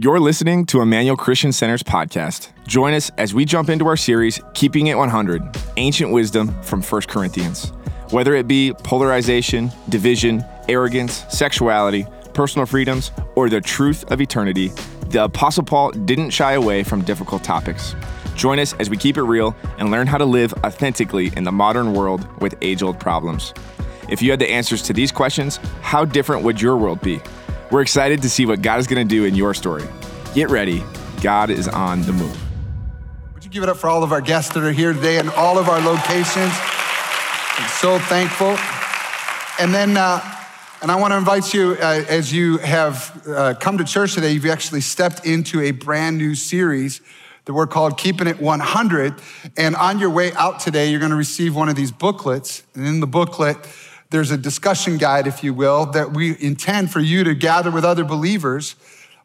You're listening to Emmanuel Christian Center's podcast. Join us as we jump into our series, Keeping It 100 Ancient Wisdom from 1 Corinthians. Whether it be polarization, division, arrogance, sexuality, personal freedoms, or the truth of eternity, the Apostle Paul didn't shy away from difficult topics. Join us as we keep it real and learn how to live authentically in the modern world with age old problems. If you had the answers to these questions, how different would your world be? We're excited to see what God is going to do in your story. Get ready, God is on the move. Would you give it up for all of our guests that are here today and all of our locations? I'm so thankful. And then, uh, and I want to invite you, uh, as you have uh, come to church today, you've actually stepped into a brand new series that we're called Keeping It 100. And on your way out today, you're going to receive one of these booklets. And in the booklet, there's a discussion guide, if you will, that we intend for you to gather with other believers,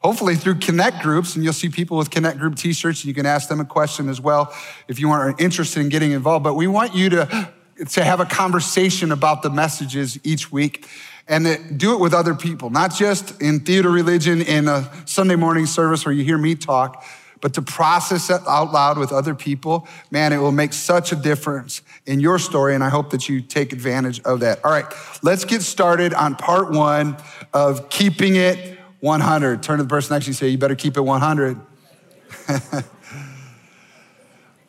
hopefully through connect groups. And you'll see people with connect group t shirts, and you can ask them a question as well if you are interested in getting involved. But we want you to, to have a conversation about the messages each week and do it with other people, not just in theater religion in a Sunday morning service where you hear me talk but to process it out loud with other people, man, it will make such a difference in your story. And I hope that you take advantage of that. All right, let's get started on part one of keeping it 100. Turn to the person next to you and say, You better keep it 100.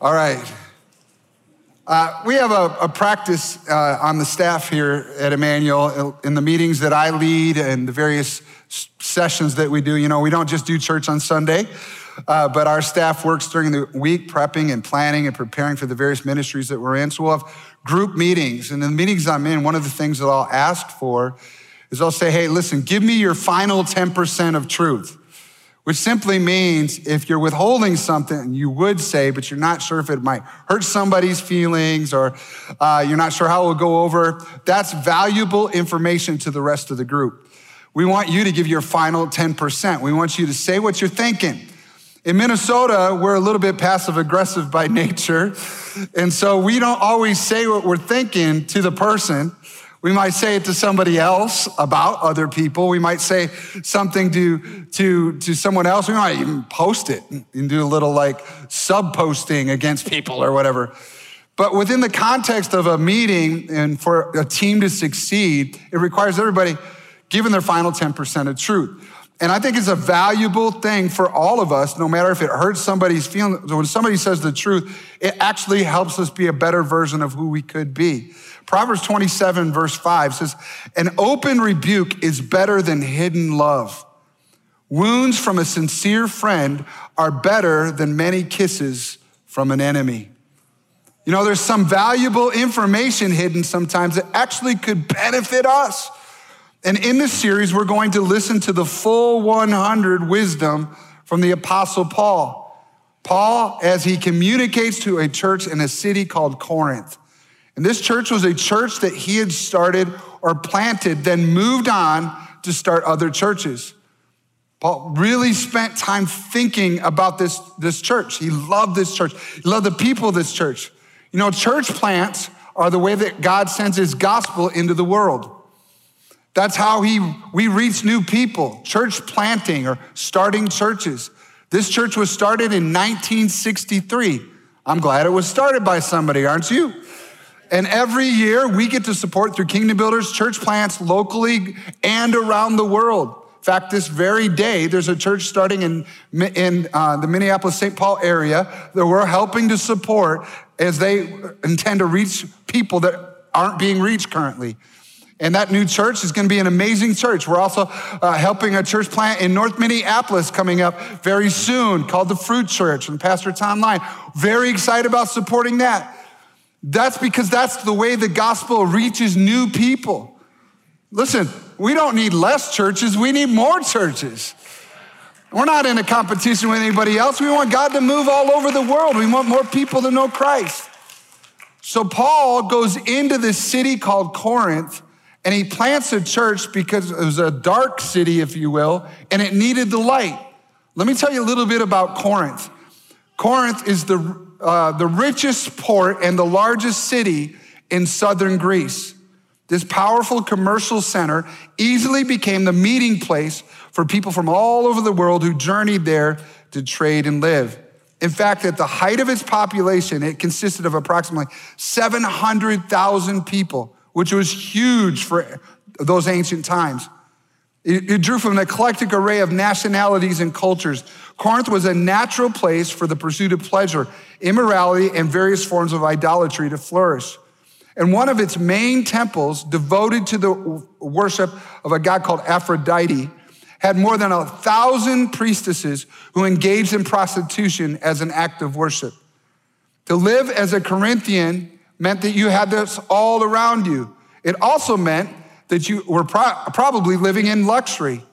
All right. Uh, we have a, a practice uh, on the staff here at Emmanuel in the meetings that I lead and the various sessions that we do. You know, we don't just do church on Sunday. Uh, but our staff works during the week prepping and planning and preparing for the various ministries that we're in. So we'll have group meetings. And in the meetings I'm in, one of the things that I'll ask for is I'll say, hey, listen, give me your final 10% of truth, which simply means if you're withholding something you would say, but you're not sure if it might hurt somebody's feelings or uh, you're not sure how it will go over, that's valuable information to the rest of the group. We want you to give your final 10%. We want you to say what you're thinking. In Minnesota, we're a little bit passive aggressive by nature. And so we don't always say what we're thinking to the person. We might say it to somebody else about other people. We might say something to, to, to someone else. We might even post it and do a little like sub posting against people or whatever. But within the context of a meeting and for a team to succeed, it requires everybody giving their final 10% of truth. And I think it's a valuable thing for all of us, no matter if it hurts somebody's feelings. When somebody says the truth, it actually helps us be a better version of who we could be. Proverbs 27, verse 5 says, An open rebuke is better than hidden love. Wounds from a sincere friend are better than many kisses from an enemy. You know, there's some valuable information hidden sometimes that actually could benefit us. And in this series, we're going to listen to the full 100 wisdom from the Apostle Paul. Paul, as he communicates to a church in a city called Corinth. And this church was a church that he had started or planted, then moved on to start other churches. Paul really spent time thinking about this, this church. He loved this church. He loved the people of this church. You know, church plants are the way that God sends his gospel into the world. That's how he, we reach new people, church planting or starting churches. This church was started in 1963. I'm glad it was started by somebody, aren't you? And every year we get to support through Kingdom Builders church plants locally and around the world. In fact, this very day, there's a church starting in, in uh, the Minneapolis St. Paul area that we're helping to support as they intend to reach people that aren't being reached currently. And that new church is going to be an amazing church. We're also uh, helping a church plant in North Minneapolis coming up very soon called the Fruit Church and Pastor Tom Line. Very excited about supporting that. That's because that's the way the gospel reaches new people. Listen, we don't need less churches, we need more churches. We're not in a competition with anybody else. We want God to move all over the world. We want more people to know Christ. So Paul goes into this city called Corinth and he plants a church because it was a dark city, if you will, and it needed the light. Let me tell you a little bit about Corinth. Corinth is the, uh, the richest port and the largest city in southern Greece. This powerful commercial center easily became the meeting place for people from all over the world who journeyed there to trade and live. In fact, at the height of its population, it consisted of approximately 700,000 people, which was huge for those ancient times. It, drew from an eclectic array of nationalities and cultures. Corinth was a natural place for the pursuit of pleasure, immorality, and various forms of idolatry to flourish. And one of its main temples, devoted to the worship of a god called Aphrodite, had more than a thousand priestesses who engaged in prostitution as an act of worship. To live as a Corinthian meant that you had this all around you. It also meant that you were pro- probably living in luxury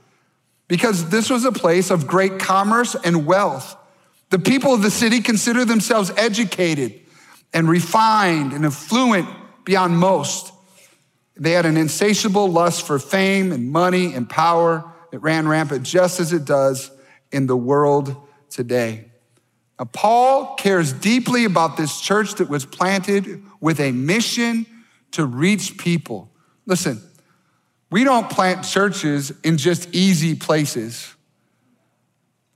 because this was a place of great commerce and wealth. The people of the city considered themselves educated and refined and affluent beyond most. They had an insatiable lust for fame and money and power that ran rampant just as it does in the world today. Now, Paul cares deeply about this church that was planted with a mission to reach people. Listen, we don't plant churches in just easy places.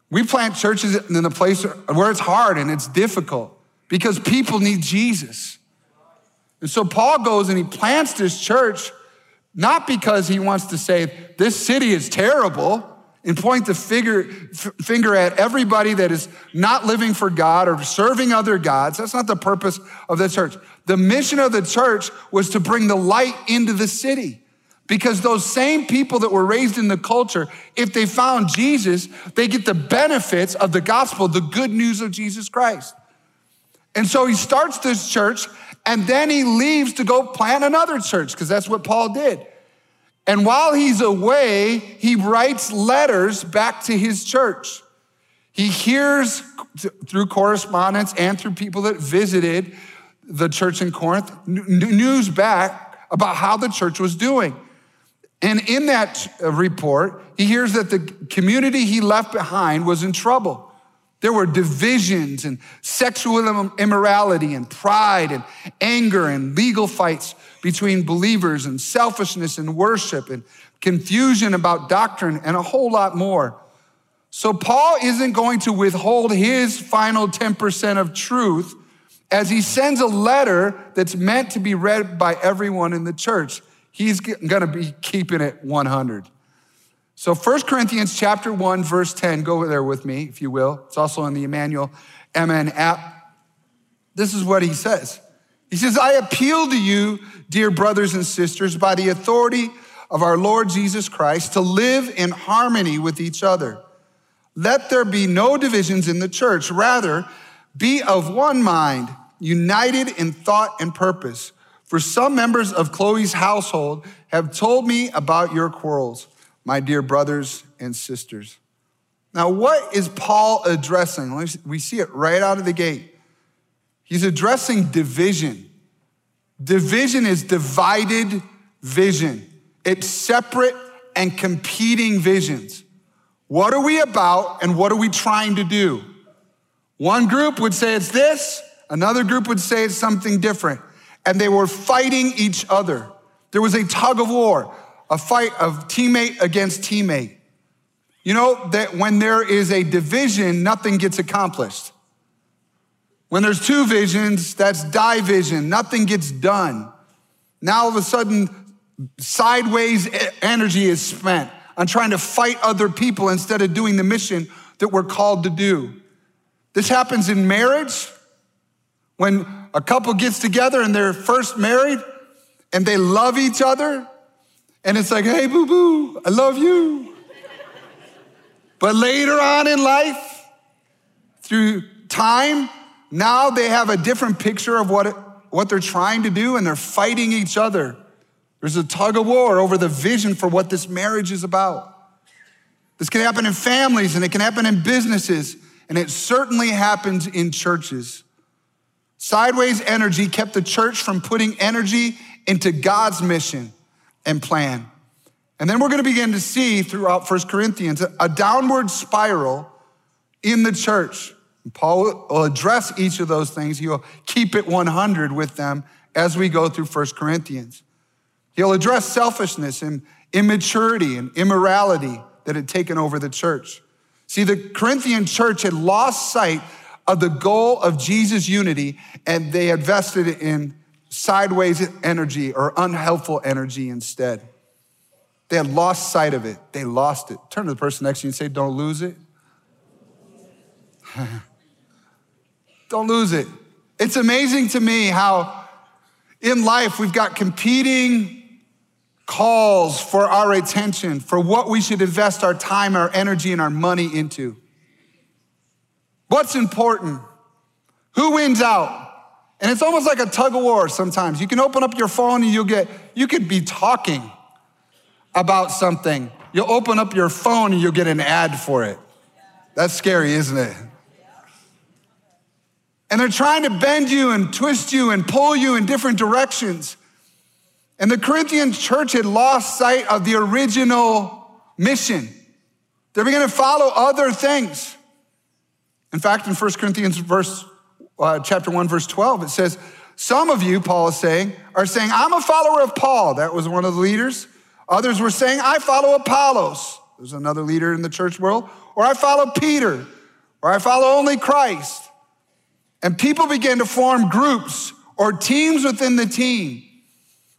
We plant churches in a place where it's hard and it's difficult because people need Jesus. And so Paul goes and he plants this church not because he wants to say, this city is terrible and point the figure, finger at everybody that is not living for God or serving other gods. That's not the purpose of the church. The mission of the church was to bring the light into the city. Because those same people that were raised in the culture, if they found Jesus, they get the benefits of the gospel, the good news of Jesus Christ. And so he starts this church and then he leaves to go plant another church because that's what Paul did. And while he's away, he writes letters back to his church. He hears through correspondence and through people that visited the church in Corinth news back about how the church was doing. And in that uh, report, he hears that the community he left behind was in trouble. There were divisions and sexual immorality and pride and anger and legal fights between believers and selfishness and worship and confusion about doctrine and a whole lot more. So, Paul isn't going to withhold his final 10% of truth as he sends a letter that's meant to be read by everyone in the church he's going to be keeping it 100. So 1 Corinthians chapter 1 verse 10, go there with me if you will. It's also in the Emmanuel MN app. This is what he says. He says, "I appeal to you, dear brothers and sisters, by the authority of our Lord Jesus Christ to live in harmony with each other. Let there be no divisions in the church, rather be of one mind, united in thought and purpose." For some members of Chloe's household have told me about your quarrels, my dear brothers and sisters. Now, what is Paul addressing? We see it right out of the gate. He's addressing division. Division is divided vision, it's separate and competing visions. What are we about and what are we trying to do? One group would say it's this, another group would say it's something different and they were fighting each other. There was a tug of war, a fight of teammate against teammate. You know that when there is a division, nothing gets accomplished. When there's two visions, that's division, nothing gets done. Now all of a sudden, sideways energy is spent on trying to fight other people instead of doing the mission that we're called to do. This happens in marriage when a couple gets together and they're first married and they love each other, and it's like, hey, boo boo, I love you. but later on in life, through time, now they have a different picture of what, what they're trying to do and they're fighting each other. There's a tug of war over the vision for what this marriage is about. This can happen in families and it can happen in businesses, and it certainly happens in churches. Sideways energy kept the church from putting energy into God's mission and plan. And then we're going to begin to see throughout First Corinthians a downward spiral in the church. Paul will address each of those things. He'll keep it 100 with them as we go through First Corinthians. He'll address selfishness and immaturity and immorality, that had taken over the church. See, the Corinthian church had lost sight of the goal of Jesus' unity, and they had vested in sideways energy or unhelpful energy instead. They had lost sight of it. They lost it. Turn to the person next to you and say, Don't lose it. Don't lose it. It's amazing to me how in life we've got competing calls for our attention, for what we should invest our time, our energy, and our money into. What's important? Who wins out? And it's almost like a tug of war sometimes. You can open up your phone and you'll get, you could be talking about something. You'll open up your phone and you'll get an ad for it. That's scary, isn't it? And they're trying to bend you and twist you and pull you in different directions. And the Corinthian church had lost sight of the original mission. They were going to follow other things. In fact, in 1 Corinthians verse, uh, chapter 1, verse 12, it says, Some of you, Paul is saying, are saying, I'm a follower of Paul. That was one of the leaders. Others were saying, I follow Apollos. There's another leader in the church world. Or I follow Peter. Or I follow only Christ. And people began to form groups or teams within the team.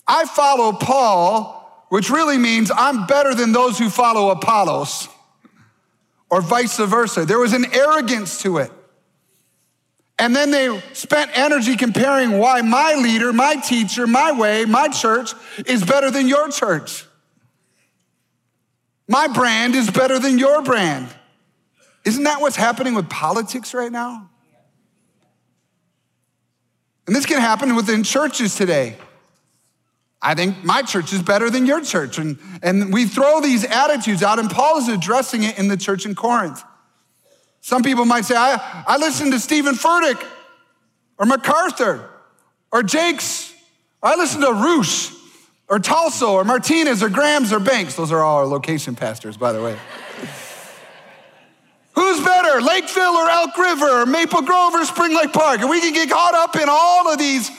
I follow Paul, which really means I'm better than those who follow Apollos, or vice versa. There was an arrogance to it. And then they spent energy comparing why my leader, my teacher, my way, my church is better than your church. My brand is better than your brand. Isn't that what's happening with politics right now? And this can happen within churches today. I think my church is better than your church. And, and we throw these attitudes out, and Paul is addressing it in the church in Corinth. Some people might say, I, I listened to Stephen Furtick or MacArthur or Jakes. Or I listened to Roosh or Tulsa or Martinez or Grams or Banks. Those are all our location pastors, by the way. Who's better, Lakeville or Elk River or Maple Grove or Spring Lake Park? And we can get caught up in all of these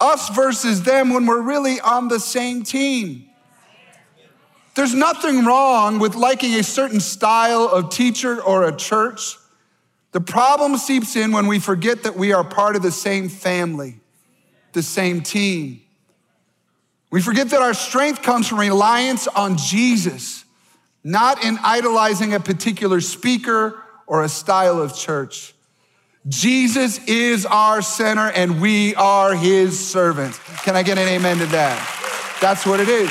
us versus them when we're really on the same team. There's nothing wrong with liking a certain style of teacher or a church. The problem seeps in when we forget that we are part of the same family, the same team. We forget that our strength comes from reliance on Jesus, not in idolizing a particular speaker or a style of church. Jesus is our center and we are his servants. Can I get an amen to that? That's what it is.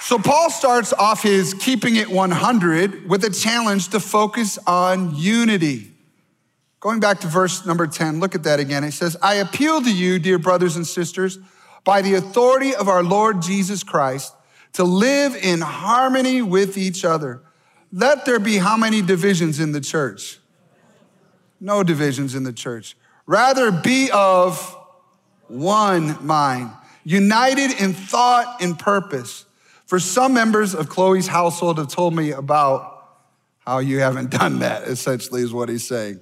So, Paul starts off his keeping it 100 with a challenge to focus on unity. Going back to verse number 10, look at that again. It says, I appeal to you, dear brothers and sisters, by the authority of our Lord Jesus Christ, to live in harmony with each other. Let there be how many divisions in the church? No divisions in the church. Rather, be of one mind, united in thought and purpose. For some members of Chloe's household have told me about how you haven't done that, essentially, is what he's saying.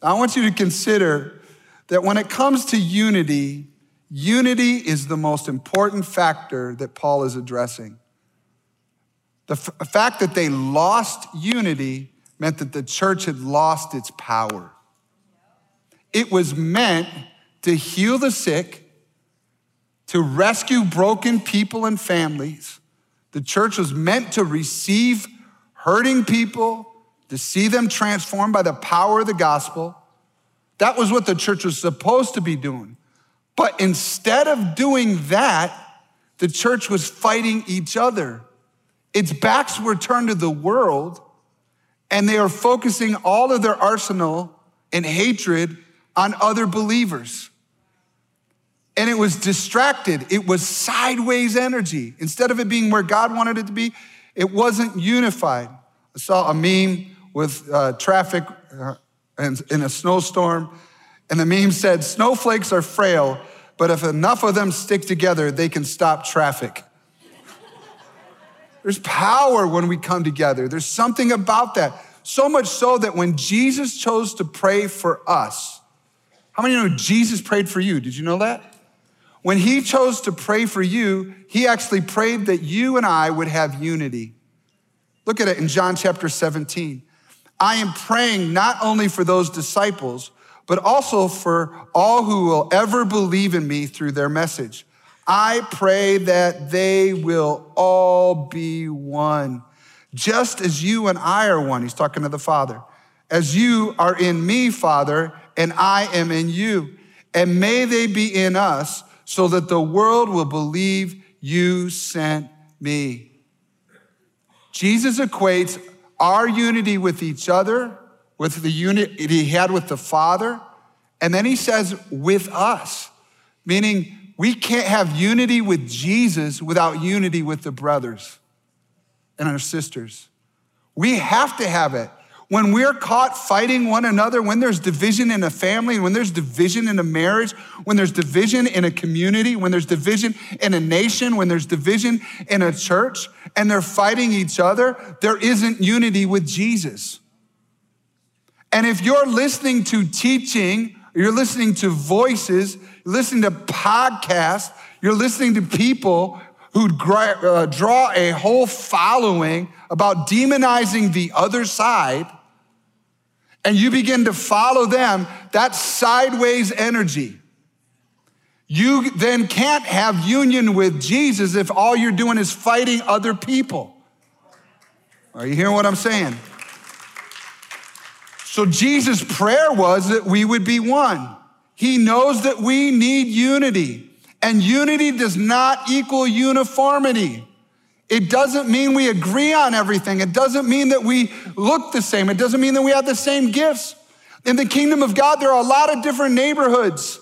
I want you to consider that when it comes to unity, unity is the most important factor that Paul is addressing. The f- fact that they lost unity meant that the church had lost its power. It was meant to heal the sick, to rescue broken people and families. The church was meant to receive hurting people, to see them transformed by the power of the gospel. That was what the church was supposed to be doing. But instead of doing that, the church was fighting each other. Its backs were turned to the world, and they are focusing all of their arsenal and hatred on other believers. And it was distracted. It was sideways energy. Instead of it being where God wanted it to be, it wasn't unified. I saw a meme with uh, traffic uh, in a snowstorm, and the meme said, Snowflakes are frail, but if enough of them stick together, they can stop traffic. There's power when we come together. There's something about that. So much so that when Jesus chose to pray for us, how many know Jesus prayed for you? Did you know that? When he chose to pray for you, he actually prayed that you and I would have unity. Look at it in John chapter 17. I am praying not only for those disciples, but also for all who will ever believe in me through their message. I pray that they will all be one, just as you and I are one. He's talking to the Father. As you are in me, Father, and I am in you. And may they be in us so that the world will believe you sent me. Jesus equates our unity with each other, with the unity he had with the Father, and then he says, with us, meaning we can't have unity with Jesus without unity with the brothers and our sisters. We have to have it. When we're caught fighting one another, when there's division in a family, when there's division in a marriage, when there's division in a community, when there's division in a nation, when there's division in a church, and they're fighting each other, there isn't unity with Jesus. And if you're listening to teaching, you're listening to voices, you're listening to podcasts, you're listening to people who uh, draw a whole following about demonizing the other side, and you begin to follow them, that sideways energy. You then can't have union with Jesus if all you're doing is fighting other people. Are you hearing what I'm saying? So Jesus' prayer was that we would be one. He knows that we need unity, and unity does not equal uniformity. It doesn't mean we agree on everything. It doesn't mean that we look the same. It doesn't mean that we have the same gifts. In the kingdom of God, there are a lot of different neighborhoods,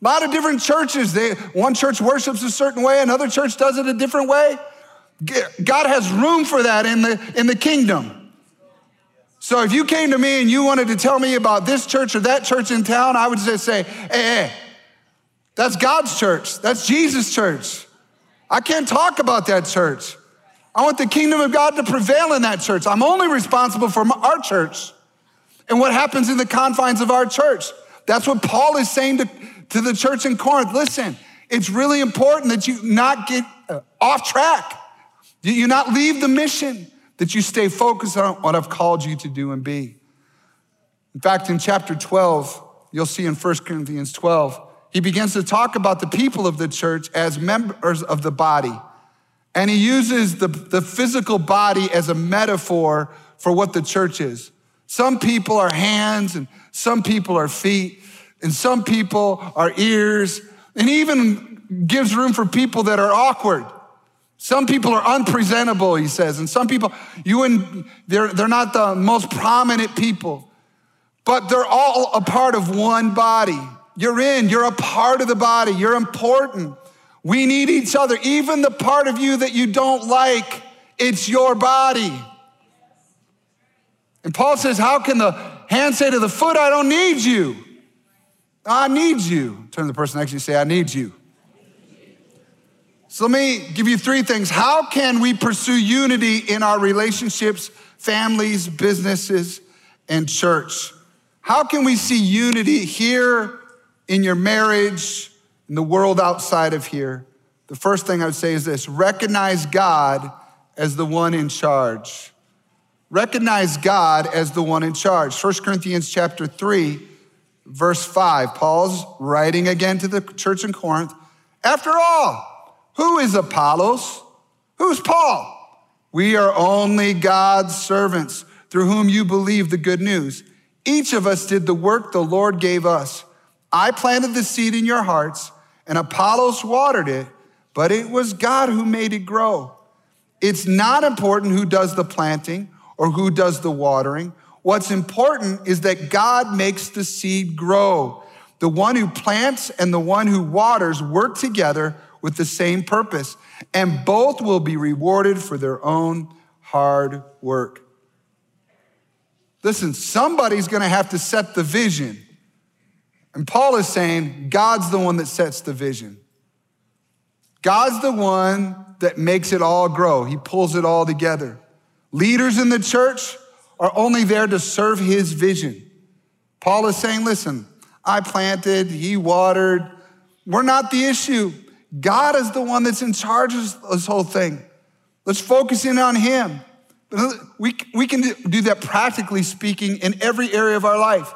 a lot of different churches. They, one church worships a certain way, another church does it a different way. God has room for that in the, in the kingdom. So if you came to me and you wanted to tell me about this church or that church in town, I would just say, hey, hey, that's God's church. That's Jesus' church. I can't talk about that church. I want the kingdom of God to prevail in that church. I'm only responsible for our church and what happens in the confines of our church. That's what Paul is saying to, to the church in Corinth. Listen, it's really important that you not get uh, off track, you not leave the mission, that you stay focused on what I've called you to do and be. In fact, in chapter 12, you'll see in 1 Corinthians 12, he begins to talk about the people of the church as members of the body. And he uses the, the physical body as a metaphor for what the church is. Some people are hands, and some people are feet, and some people are ears, and even gives room for people that are awkward. Some people are unpresentable, he says, and some people, you and they're, they're not the most prominent people, but they're all a part of one body. You're in, you're a part of the body, you're important. We need each other. Even the part of you that you don't like, it's your body. And Paul says, How can the hand say to the foot, I don't need you? I need you. Turn to the person next to you and say, I need you. So let me give you three things. How can we pursue unity in our relationships, families, businesses, and church? How can we see unity here in your marriage, in the world outside of here, the first thing I would say is this recognize God as the one in charge. Recognize God as the one in charge. 1 Corinthians chapter 3, verse 5. Paul's writing again to the church in Corinth. After all, who is Apollos? Who's Paul? We are only God's servants through whom you believe the good news. Each of us did the work the Lord gave us. I planted the seed in your hearts, and Apollos watered it, but it was God who made it grow. It's not important who does the planting or who does the watering. What's important is that God makes the seed grow. The one who plants and the one who waters work together with the same purpose, and both will be rewarded for their own hard work. Listen, somebody's gonna have to set the vision. And Paul is saying God's the one that sets the vision. God's the one that makes it all grow. He pulls it all together. Leaders in the church are only there to serve his vision. Paul is saying, listen, I planted, he watered, We're not the issue. God is the one that's in charge of this whole thing. Let's focus in on Him. We, we can do that practically speaking in every area of our life.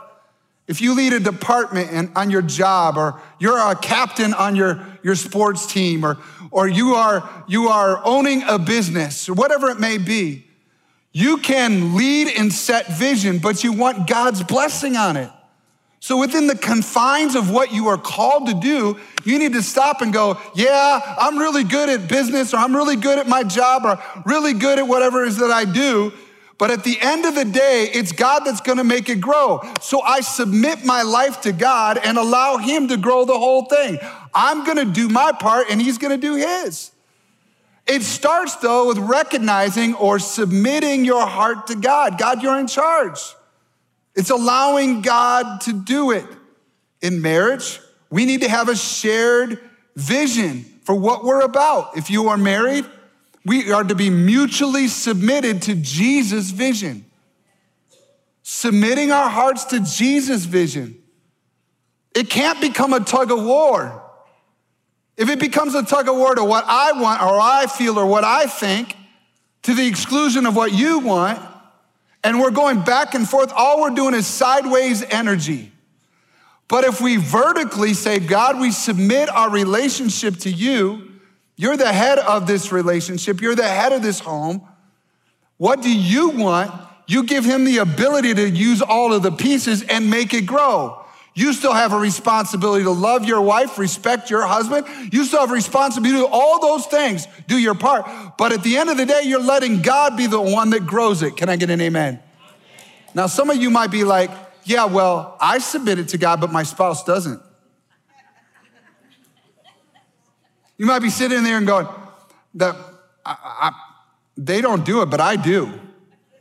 If you lead a department and, on your job, or you're a captain on your, your sports team, or, or you, are, you are owning a business, or whatever it may be, you can lead and set vision, but you want God's blessing on it. So, within the confines of what you are called to do, you need to stop and go, Yeah, I'm really good at business, or I'm really good at my job, or really good at whatever it is that I do. But at the end of the day, it's God that's gonna make it grow. So I submit my life to God and allow Him to grow the whole thing. I'm gonna do my part, and He's gonna do His. It starts though with recognizing or submitting your heart to God. God, you're in charge. It's allowing God to do it. In marriage, we need to have a shared vision for what we're about. If you are married, we are to be mutually submitted to Jesus' vision. Submitting our hearts to Jesus' vision. It can't become a tug of war. If it becomes a tug of war to what I want or I feel or what I think, to the exclusion of what you want, and we're going back and forth, all we're doing is sideways energy. But if we vertically say, God, we submit our relationship to you, you're the head of this relationship, you're the head of this home. What do you want? You give him the ability to use all of the pieces and make it grow. You still have a responsibility to love your wife, respect your husband. You still have a responsibility to all those things, do your part. But at the end of the day, you're letting God be the one that grows it. Can I get an amen? Now, some of you might be like, yeah, well, I submitted to God, but my spouse doesn't. You might be sitting there and going, that I, I, they don't do it, but I do.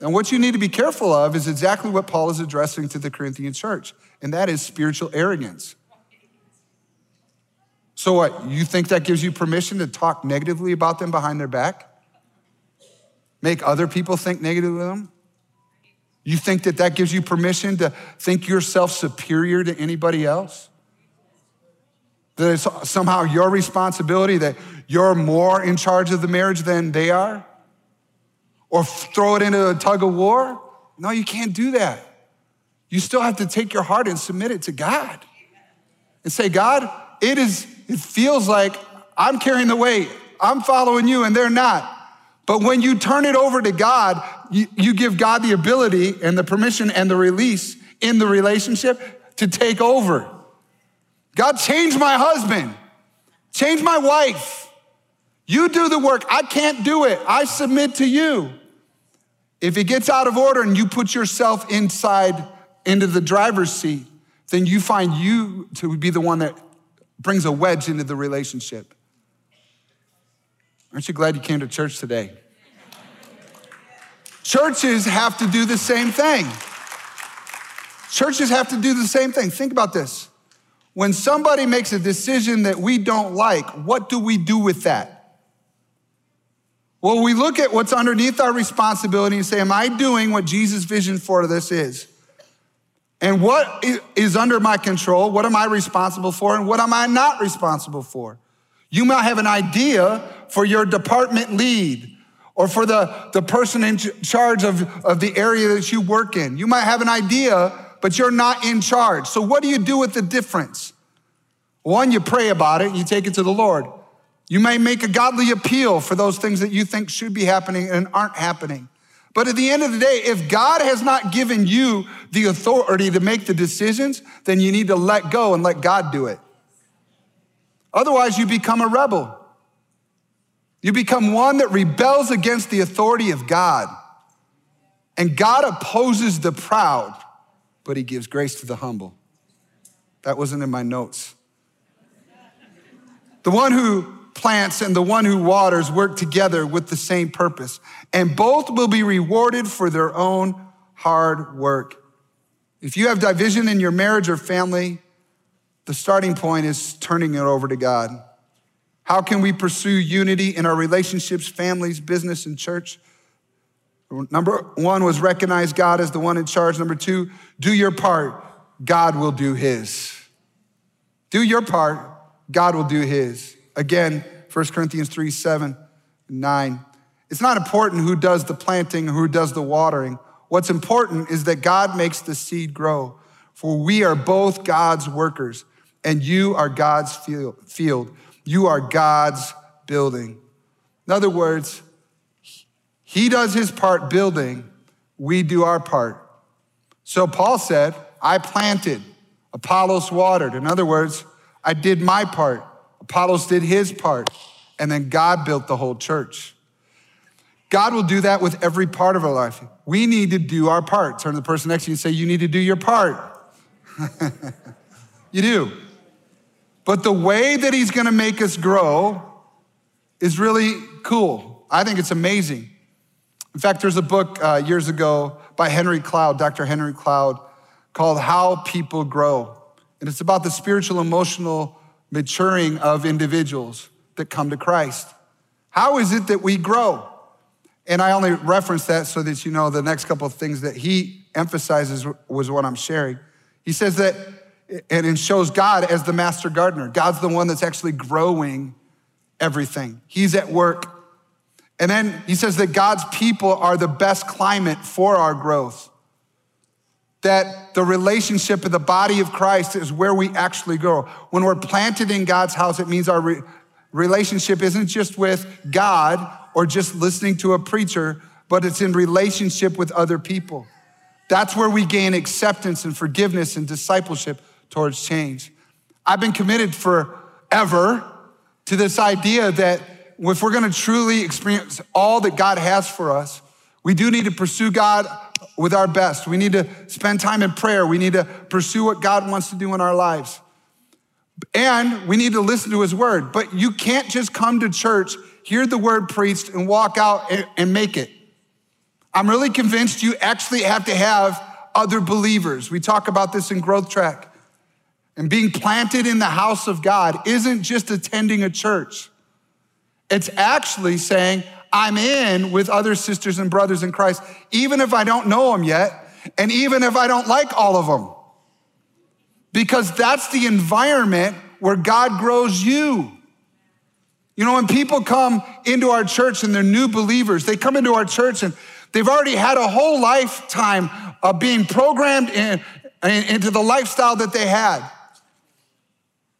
And what you need to be careful of is exactly what Paul is addressing to the Corinthian church and that is spiritual arrogance. So, what? You think that gives you permission to talk negatively about them behind their back? Make other people think negatively of them? You think that that gives you permission to think yourself superior to anybody else? That it's somehow your responsibility that you're more in charge of the marriage than they are? Or throw it into a tug of war? No, you can't do that. You still have to take your heart and submit it to God and say, God, it is, it feels like I'm carrying the weight. I'm following you and they're not. But when you turn it over to God, you, you give God the ability and the permission and the release in the relationship to take over. God, change my husband, change my wife. You do the work. I can't do it. I submit to you. If it gets out of order and you put yourself inside into the driver's seat, then you find you to be the one that brings a wedge into the relationship. Aren't you glad you came to church today? Churches have to do the same thing. Churches have to do the same thing. Think about this. When somebody makes a decision that we don't like, what do we do with that? Well, we look at what's underneath our responsibility and say, Am I doing what Jesus' vision for this is? And what is under my control? What am I responsible for? And what am I not responsible for? You might have an idea for your department lead or for the, the person in charge of, of the area that you work in. You might have an idea, but you're not in charge. So, what do you do with the difference? One, you pray about it, you take it to the Lord. You may make a godly appeal for those things that you think should be happening and aren't happening. But at the end of the day, if God has not given you the authority to make the decisions, then you need to let go and let God do it. Otherwise, you become a rebel. You become one that rebels against the authority of God. And God opposes the proud, but he gives grace to the humble. That wasn't in my notes. The one who plants and the one who waters work together with the same purpose, and both will be rewarded for their own hard work. If you have division in your marriage or family, the starting point is turning it over to God. How can we pursue unity in our relationships, families, business, and church? Number one was recognize God as the one in charge. Number two, do your part. God will do his. Do your part God will do his. Again, 1 Corinthians 3 7 9. It's not important who does the planting who does the watering. What's important is that God makes the seed grow. For we are both God's workers, and you are God's field. You are God's building. In other words, He does His part building, we do our part. So Paul said, I planted, Apollos watered. In other words, I did my part, Apollos did his part, and then God built the whole church. God will do that with every part of our life. We need to do our part. Turn to the person next to you and say, You need to do your part. you do. But the way that He's gonna make us grow is really cool. I think it's amazing. In fact, there's a book uh, years ago by Henry Cloud, Dr. Henry Cloud, called How People Grow. And it's about the spiritual, emotional maturing of individuals that come to Christ. How is it that we grow? And I only reference that so that you know the next couple of things that he emphasizes was what I'm sharing. He says that, and it shows God as the master gardener. God's the one that's actually growing everything, He's at work. And then he says that God's people are the best climate for our growth. That the relationship of the body of Christ is where we actually grow. When we're planted in God's house, it means our re- relationship isn't just with God or just listening to a preacher, but it's in relationship with other people. That's where we gain acceptance and forgiveness and discipleship towards change. I've been committed forever to this idea that if we're gonna truly experience all that God has for us, we do need to pursue God with our best. We need to spend time in prayer. We need to pursue what God wants to do in our lives. And we need to listen to his word. But you can't just come to church hear the word preached, and walk out and, make it. I'm really convinced you actually have to have other believers. We talk about this in Growth Track. And being planted in the house of God isn't just attending a church. It's actually saying, I'm in with other sisters and brothers in Christ, even if I don't know them yet, and even if I don't like all of them. Because that's the environment where God grows you. You know, when people come into our church and they're new believers, they come into our church and they've already had a whole lifetime of being programmed in, in, into the lifestyle that they had.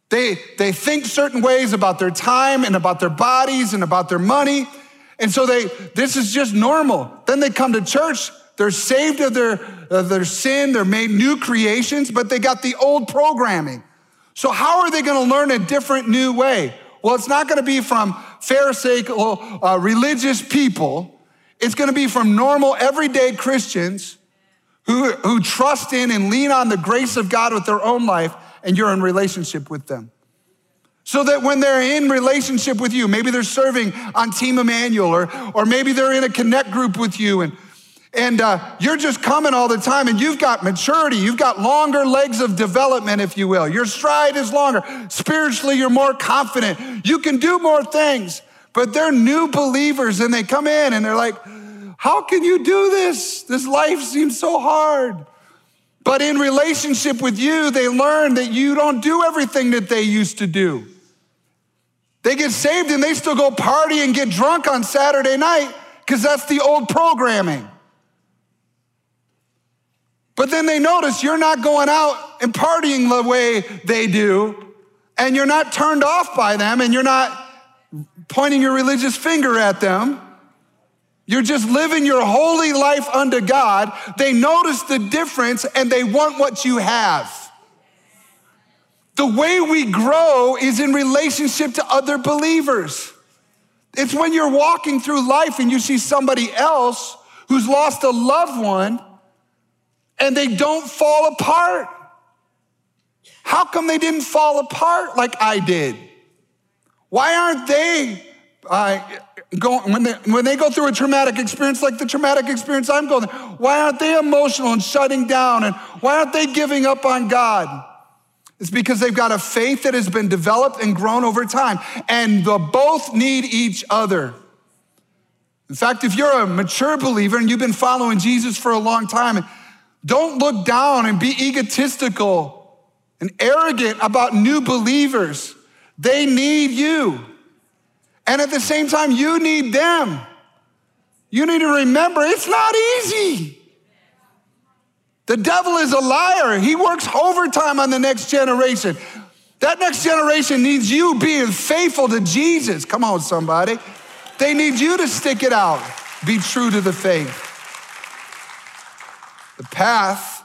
They, they think certain ways about their time and about their bodies and about their money. And so they, this is just normal. Then they come to church, they're saved of their, of their sin, they're made new creations, but they got the old programming. So how are they gonna learn a different new way? Well, it's not going to be from Pharisaical, uh, religious people. It's going to be from normal, everyday Christians who, who trust in and lean on the grace of God with their own life, and you're in relationship with them. So that when they're in relationship with you, maybe they're serving on Team Emmanuel, or, or maybe they're in a connect group with you, and and uh, you're just coming all the time and you've got maturity you've got longer legs of development if you will. Your stride is longer. Spiritually you're more confident. You can do more things but they're new believers and they come in and they're like how can you do this? This life seems so hard. But in relationship with you they learn that you don't do everything that they used to do they get saved and they still go party and get drunk on saturday night because that's the old programming but then they notice you're not going out and partying the way they do, and you're not turned off by them, and you're not pointing your religious finger at them. You're just living your holy life unto God. They notice the difference and they want what you have. The way we grow is in relationship to other believers. It's when you're walking through life and you see somebody else who's lost a loved one and they don't fall apart. How come they didn't fall apart like I did? Why aren't they uh, going, when they, when they go through a traumatic experience like the traumatic experience I'm going through, why aren't they emotional and shutting down? And why aren't they giving up on God? It's because they've got a faith that has been developed and grown over time, and the both need each other. In fact, if you're a mature believer and you've been following Jesus for a long time, don't look down and be egotistical and arrogant about new believers. They need you. And at the same time, you need them. You need to remember it's not easy. The devil is a liar. He works overtime on the next generation. That next generation needs you being faithful to Jesus. Come on, somebody. They need you to stick it out, be true to the faith. The path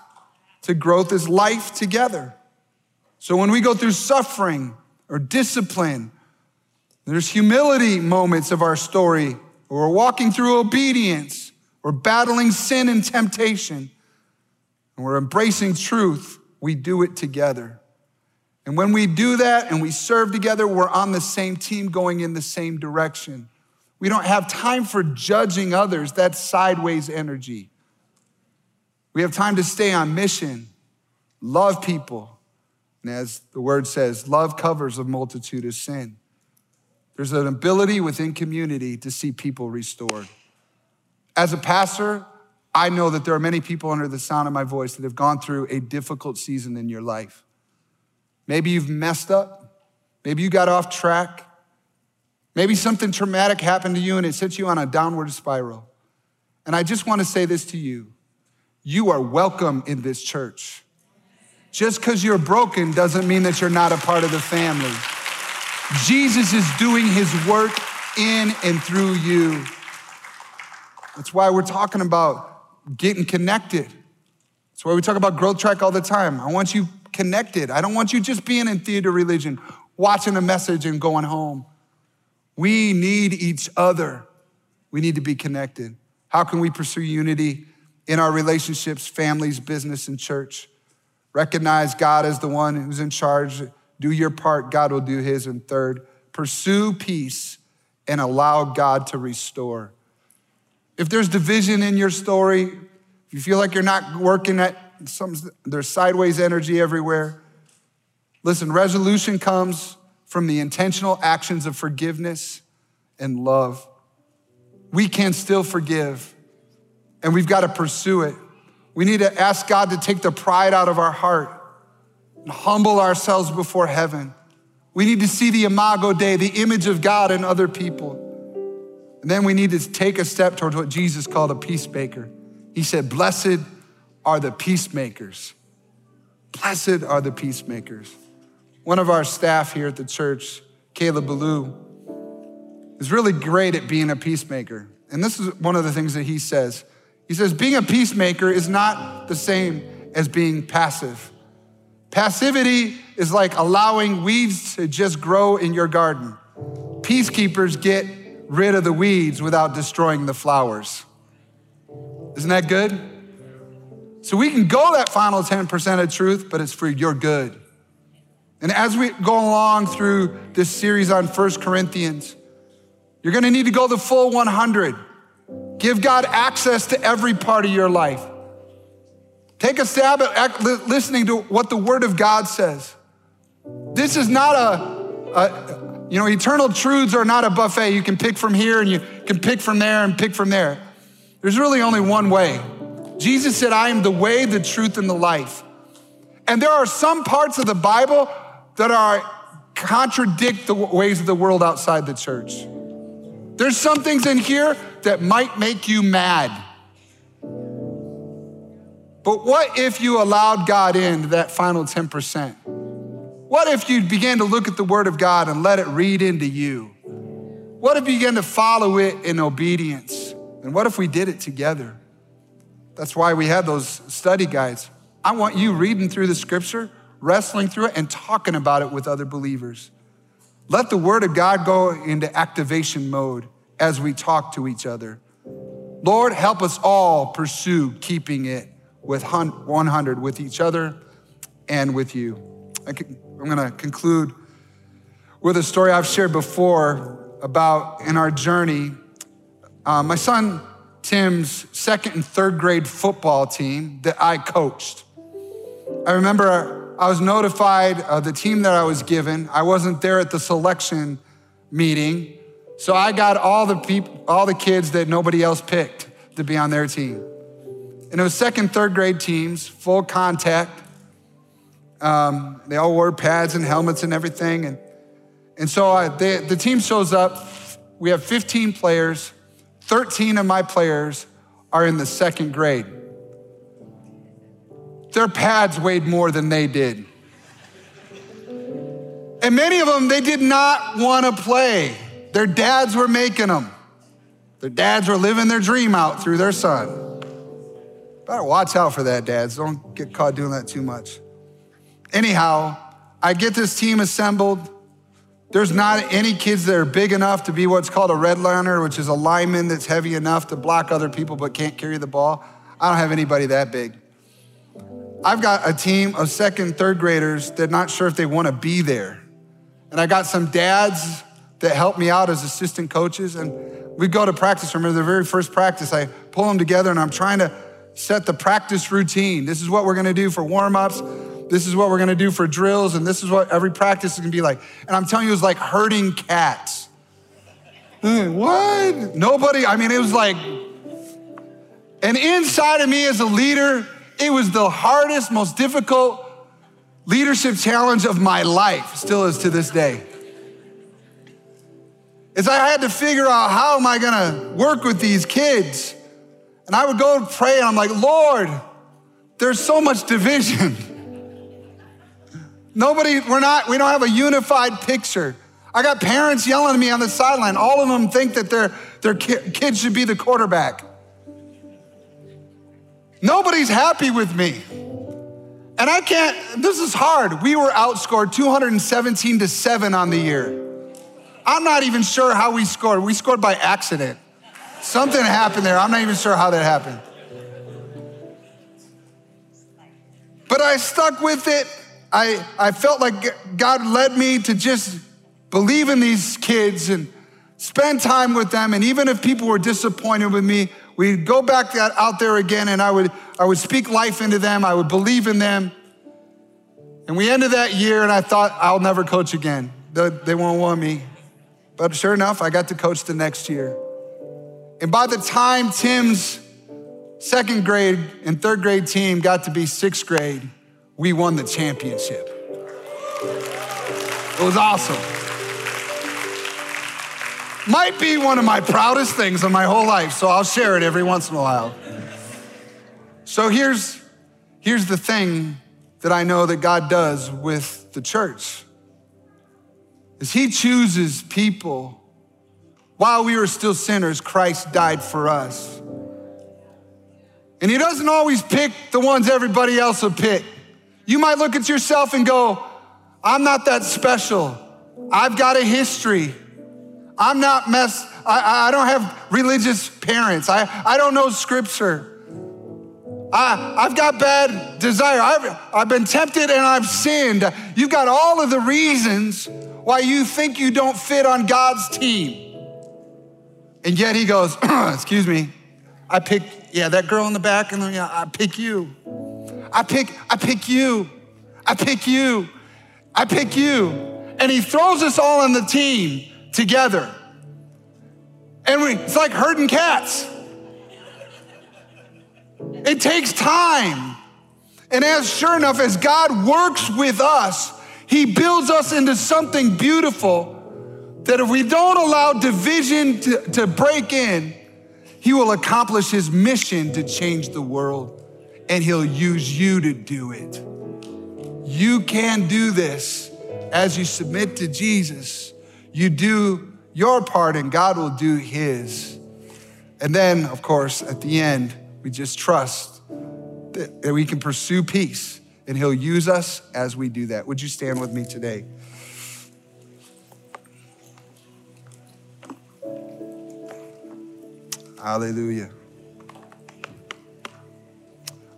to growth is life together. So when we go through suffering or discipline, there's humility moments of our story. We're walking through obedience. We're battling sin and temptation. And we're embracing truth. We do it together. And when we do that and we serve together, we're on the same team going in the same direction. We don't have time for judging others. That's sideways energy. We have time to stay on mission, love people. And as the word says, love covers a multitude of sin. There's an ability within community to see people restored. As a pastor, I know that there are many people under the sound of my voice that have gone through a difficult season in your life. Maybe you've messed up. Maybe you got off track. Maybe something traumatic happened to you and it sent you on a downward spiral. And I just want to say this to you you are welcome in this church. Just because you're broken doesn't mean that you're not a part of the family. Jesus is doing his work in and through you. That's why we're talking about getting connected. That's why we talk about growth track all the time. I want you connected. I don't want you just being in theater religion, watching a message and going home. We need each other. We need to be connected. How can we pursue unity in our relationships, families, business, and church? Recognize God as the one who's in charge. Do your part, God will do his. And third, pursue peace and allow God to restore. If there's division in your story, if you feel like you're not working at some, there's sideways energy everywhere. Listen, resolution comes from the intentional actions of forgiveness and love. We can still forgive, and we've got to pursue it. We need to ask God to take the pride out of our heart and humble ourselves before heaven. We need to see the imago Dei, the image of God in other people. And then we need to take a step towards what Jesus called a peacemaker. He said, Blessed are the peacemakers. Blessed are the peacemakers. One of our staff here at the church, Caleb Ballou, is really great at being a peacemaker. And this is one of the things that he says. He says, being a peacemaker is not the same as being passive. Passivity is like allowing weeds to just grow in your garden. Peacekeepers get rid of the weeds without destroying the flowers. Isn't that good? So we can go that final 10% of truth, but it's for your good. And as we go along through this series on First Corinthians, you're gonna need to go the full 100. Give God access to every part of your life. Take a stab at listening to what the Word of God says. This is not a, a, you know, eternal truths are not a buffet. You can pick from here and you can pick from there and pick from there. There's really only one way. Jesus said, I am the way, the truth, and the life. And there are some parts of the Bible that are contradict the ways of the world outside the church. There's some things in here that might make you mad. But what if you allowed God into that final 10%? What if you began to look at the Word of God and let it read into you? What if you began to follow it in obedience? And what if we did it together? That's why we have those study guides. I want you reading through the scripture, wrestling through it, and talking about it with other believers. Let the word of God go into activation mode as we talk to each other. Lord, help us all pursue keeping it with 100 with each other and with you. I'm going to conclude with a story I've shared before about in our journey. Uh, my son Tim's second and third grade football team that I coached. I remember I was notified of the team that I was given. I wasn't there at the selection meeting, so I got all the people, all the kids that nobody else picked to be on their team. And it was second, third grade teams, full contact. Um, they all wore pads and helmets and everything. And, And so uh, they, the team shows up. We have 15 players. 13 of my players are in the second grade. Their pads weighed more than they did. And many of them, they did not want to play. Their dads were making them. Their dads were living their dream out through their son. Better watch out for that, dads. Don't get caught doing that too much. Anyhow, I get this team assembled. There's not any kids that are big enough to be what's called a red liner, which is a lineman that's heavy enough to block other people but can't carry the ball. I don't have anybody that big. I've got a team of second, third graders that are not sure if they want to be there. And I got some dads that help me out as assistant coaches. And we go to practice. Remember the very first practice, I pull them together and I'm trying to set the practice routine. This is what we're gonna do for warm ups. This is what we're gonna do for drills. And this is what every practice is gonna be like. And I'm telling you, it was like herding cats. Mm, what? Nobody, I mean, it was like, and inside of me as a leader, it was the hardest, most difficult leadership challenge of my life, still is to this day. Is I had to figure out how am I gonna work with these kids? And I would go and pray and I'm like, Lord, there's so much division. Nobody, we're not, we don't have a unified picture. I got parents yelling at me on the sideline. All of them think that their, their kids should be the quarterback. Nobody's happy with me. And I can't, this is hard. We were outscored 217 to 7 on the year. I'm not even sure how we scored. We scored by accident. Something happened there. I'm not even sure how that happened. But I stuck with it. I, I felt like God led me to just believe in these kids and spend time with them. And even if people were disappointed with me, we'd go back out there again and I would, I would speak life into them. I would believe in them. And we ended that year and I thought, I'll never coach again. They won't want me. But sure enough, I got to coach the next year. And by the time Tim's second grade and third grade team got to be sixth grade, we won the championship. It was awesome. Might be one of my proudest things in my whole life, so I'll share it every once in a while. So here's, here's the thing that I know that God does with the church is he chooses people. While we were still sinners, Christ died for us. And he doesn't always pick the ones everybody else will pick. You might look at yourself and go, I'm not that special. I've got a history. I'm not mess. I, I don't have religious parents. I, I don't know scripture. I, I've got bad desire. I've, I've been tempted and I've sinned. You've got all of the reasons why you think you don't fit on God's team. And yet he goes, excuse me, I pick, yeah, that girl in the back, and then yeah, I pick you. I pick, I pick you. I pick you. I pick you. And he throws us all on the team together. And we, it's like herding cats. It takes time. And as sure enough, as God works with us, He builds us into something beautiful that if we don't allow division to, to break in, He will accomplish His mission to change the world and He'll use you to do it. You can do this as you submit to Jesus. You do your part and God will do His. And then, of course, at the end, we just trust that, we can pursue peace and He'll use us as we do that. Would you stand with me today? Hallelujah.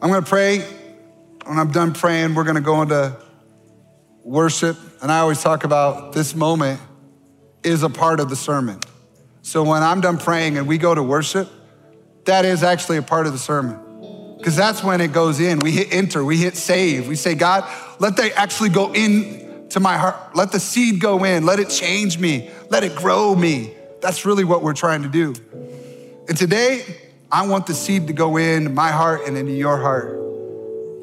I'm going to pray. When I'm done praying, we're going to go into worship. And I always talk about this moment is a part of the sermon. So when I'm done praying and we go to worship, that is actually a part of the sermon. Because that's when it goes in. We hit enter, we hit save. We say, God, let that actually go in to my heart. Let the seed go in. Let it change me. Let it grow me. That's really what we're trying to do. And today, I want the seed to go in my heart and into your heart.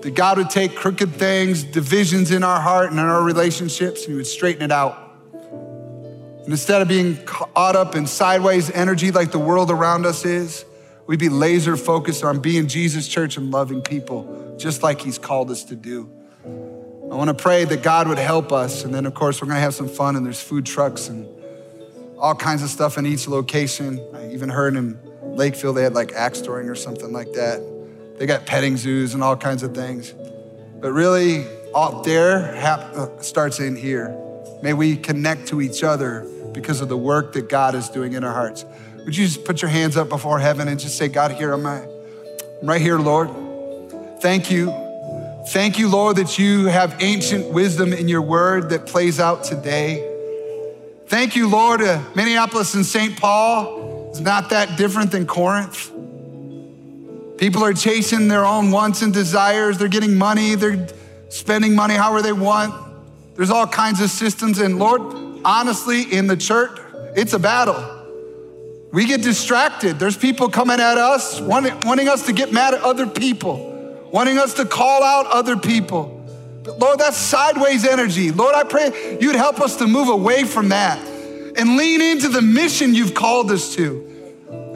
That God would take crooked things, divisions in our heart and in our relationships, and He would straighten it out. And instead of being caught up in sideways energy like the world around us is, we'd be laser focused on being Jesus' church and loving people just like He's called us to do. I want to pray that God would help us. And then, of course, we're going to have some fun, and there's food trucks and all kinds of stuff in each location. I even heard in Lakeville they had like axe throwing or something like that. They got petting zoos and all kinds of things. But really, out there hap- uh, starts in here. May we connect to each other because of the work that God is doing in our hearts. Would you just put your hands up before heaven and just say, God, here am I. I'm right here, Lord. Thank you. Thank you, Lord, that you have ancient wisdom in your word that plays out today. Thank you, Lord. Uh, Minneapolis and St. Paul is not that different than Corinth. People are chasing their own wants and desires. They're getting money, they're spending money however they want. There's all kinds of systems. And Lord, honestly, in the church, it's a battle. We get distracted. There's people coming at us, wanting, wanting us to get mad at other people, wanting us to call out other people. But Lord, that's sideways energy. Lord, I pray you'd help us to move away from that and lean into the mission you've called us to.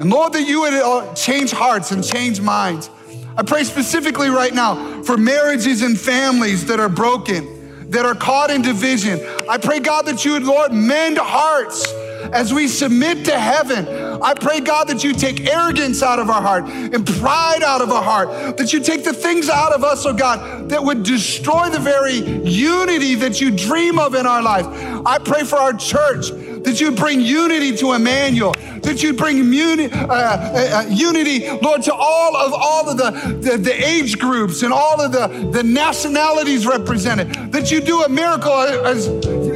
And Lord, that you would uh, change hearts and change minds. I pray specifically right now for marriages and families that are broken, that are caught in division. I pray, God, that you would, Lord, mend hearts as we submit to heaven, I pray, God, that you take arrogance out of our heart and pride out of our heart, that you take the things out of us, oh God, that would destroy the very unity that you dream of in our life. I pray for our church that you bring unity to Emmanuel, that you bring uh, uh, uh, unity, Lord, to all of all of the, the, the, age groups and all of the, the nationalities represented, that you do a miracle as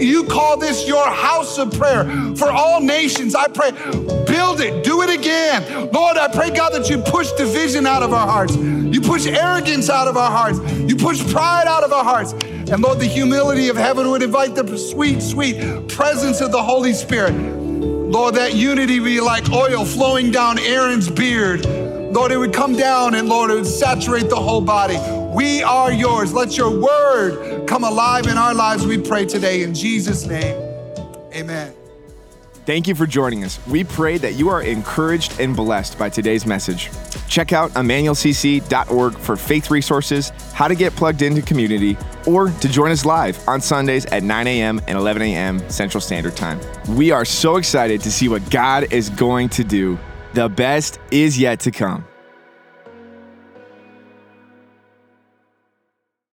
you call this your house of prayer for all nations. I pray, build it, do it again. Lord, I pray, God, that you push division out of our hearts, you push arrogance out of our hearts, you push pride out of our hearts. And Lord, the humility of heaven would invite the sweet, sweet presence of the Holy Spirit. Lord, that unity be like oil flowing down Aaron's beard. Lord, it would come down and Lord, it would saturate the whole body. We are yours. Let your word come alive in our lives, we pray today in Jesus' name. Amen. Thank you for joining us. We pray that you are encouraged and blessed by today's message. Check out emmanuelcc.org for faith resources, how to get plugged into community, or to join us live on Sundays at 9 a.m. and 11 a.m. Central Standard Time. We are so excited to see what God is going to do. The best is yet to come.